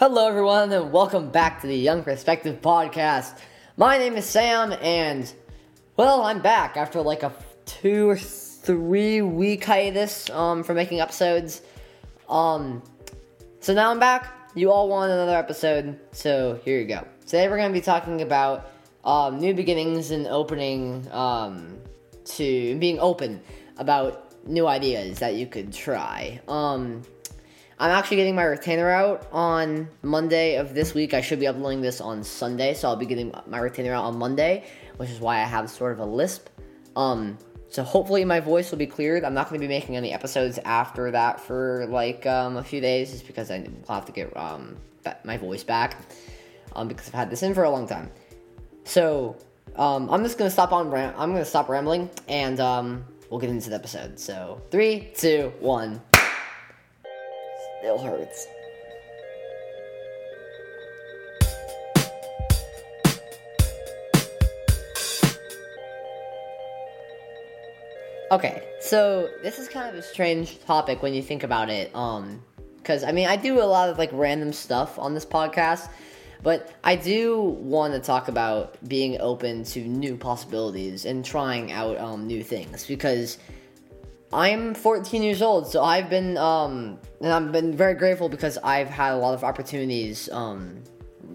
Hello, everyone, and welcome back to the Young Perspective Podcast. My name is Sam, and well, I'm back after like a two or three week hiatus um, for making episodes. Um, so now I'm back. You all want another episode, so here you go. Today we're going to be talking about um, new beginnings and opening um, to being open about new ideas that you could try. Um, I'm actually getting my retainer out on Monday of this week. I should be uploading this on Sunday, so I'll be getting my retainer out on Monday, which is why I have sort of a lisp. Um, so hopefully my voice will be cleared. I'm not going to be making any episodes after that for like um, a few days, just because I will have to get um, my voice back, um, because I've had this in for a long time. So um, I'm just gonna stop on. Ram- I'm gonna stop rambling, and um, we'll get into the episode. So three, two, one still hurts. Okay, so this is kind of a strange topic when you think about it. Um, because I mean, I do a lot of like random stuff on this podcast, but I do want to talk about being open to new possibilities and trying out um, new things because I'm 14 years old, so I've been um, and I've been very grateful because I've had a lot of opportunities, um,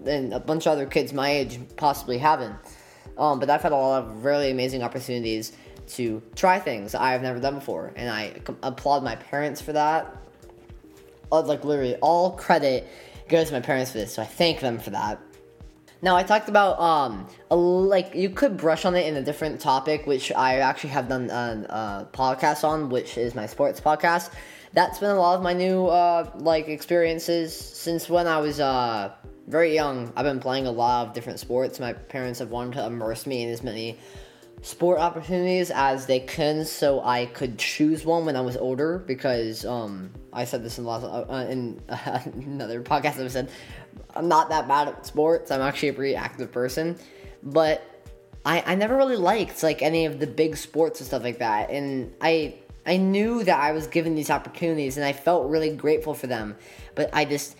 and a bunch of other kids my age possibly haven't. Um, but I've had a lot of really amazing opportunities to try things I've never done before, and I applaud my parents for that. Like literally, all credit goes to my parents for this, so I thank them for that. Now I talked about um like you could brush on it in a different topic, which I actually have done a, a podcast on, which is my sports podcast. That's been a lot of my new uh like experiences since when I was uh very young. I've been playing a lot of different sports. My parents have wanted to immerse me in as many sport opportunities as they can so I could choose one when I was older because um, I said this in, last, uh, in uh, another podcast I've said I'm not that bad at sports. I'm actually a pretty active person. But I, I never really liked like any of the big sports and stuff like that. And I I knew that I was given these opportunities and I felt really grateful for them. But I just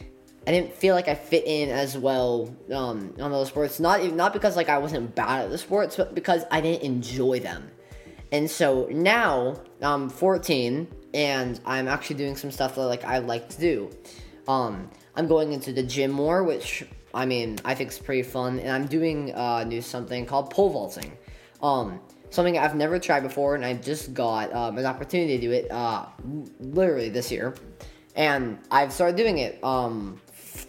I didn't feel like I fit in as well um, on those sports. Not not because like I wasn't bad at the sports, but because I didn't enjoy them. And so now I'm 14 and I'm actually doing some stuff that like I like to do. Um, I'm going into the gym more, which I mean I think is pretty fun, and I'm doing uh, new something called pole vaulting. Um, something I've never tried before, and I just got um, an opportunity to do it uh, literally this year, and I've started doing it. Um,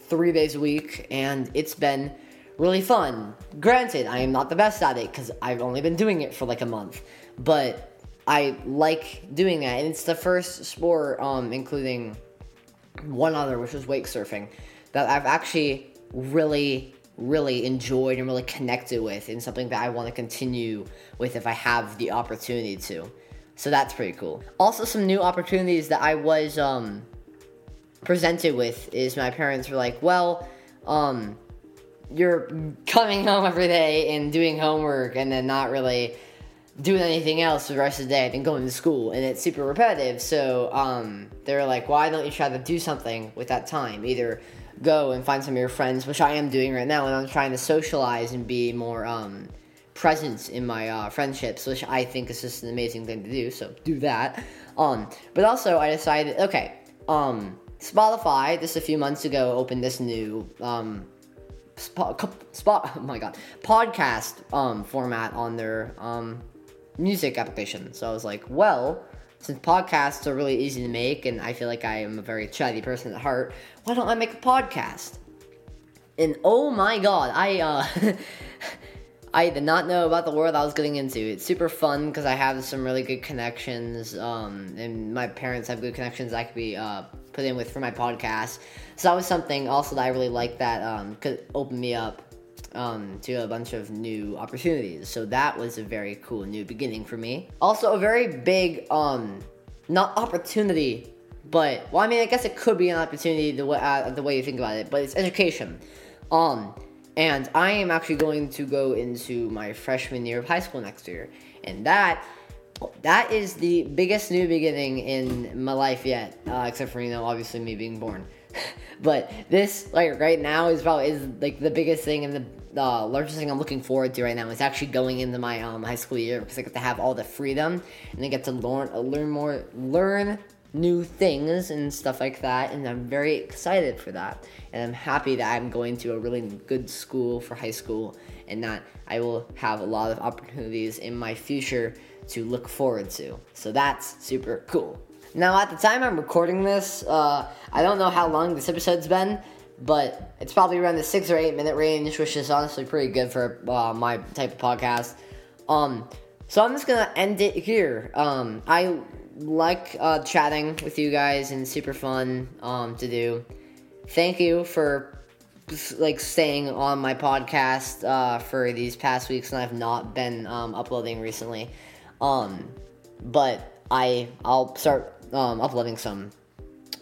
three days a week, and it's been really fun. Granted, I am not the best at it because I've only been doing it for like a month, but I like doing that, and it's the first sport, um, including one other, which is wake surfing, that I've actually really, really enjoyed and really connected with, and something that I want to continue with if I have the opportunity to. So that's pretty cool. Also, some new opportunities that I was um, presented with is my parents were like, well, um, you're coming home every day and doing homework and then not really doing anything else for the rest of the day and going to school. And it's super repetitive. So um, they're like why don't you try to do something with that time? Either go and find some of your friends which i am doing right now and i'm trying to socialize and be more um, present in my uh, friendships which i think is just an amazing thing to do. So do that. Um, but also i decided okay um, Spotify just a few months ago opened this new um, spot, spot oh my god podcast um, format on their um, music application. So I was like, well, since podcasts are really easy to make, and I feel like I am a very chatty person at heart, why don't I make a podcast? And oh my god, I uh, I did not know about the world I was getting into. It's super fun because I have some really good connections, um, and my parents have good connections I could be uh, put in with for my podcast. So that was something also that I really liked that um, could open me up um, to a bunch of new opportunities. So that was a very cool new beginning for me. Also, a very big, um, not opportunity, but well, I mean, I guess it could be an opportunity the way uh, the way you think about it, but it's education. Um, and I am actually going to go into my freshman year of high school next year. And that that is the biggest new beginning in my life yet, uh, except for, you know, obviously me being born. but this like right now is probably is like the biggest thing and the uh, largest thing I'm looking forward to right now is actually going into my um, high school year because I get to have all the freedom and I get to learn learn more learn new things and stuff like that and I'm very excited for that and I'm happy that I'm going to a really good school for high school and that I will have a lot of opportunities in my future to look forward to so that's super cool now at the time I'm recording this uh, I don't know how long this episode's been but it's probably around the six or eight minute range, which is honestly pretty good for uh, my type of podcast. Um, so I'm just gonna end it here. Um, I like uh, chatting with you guys and super fun um, to do. Thank you for like staying on my podcast uh, for these past weeks, and I've not been um, uploading recently. Um, but I I'll start um, uploading some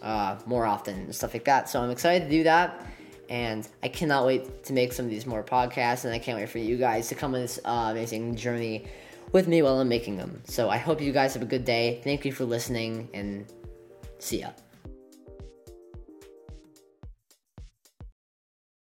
uh, more often and stuff like that. So I'm excited to do that. And I cannot wait to make some of these more podcasts. And I can't wait for you guys to come on this uh, amazing journey with me while I'm making them. So I hope you guys have a good day. Thank you for listening and see ya.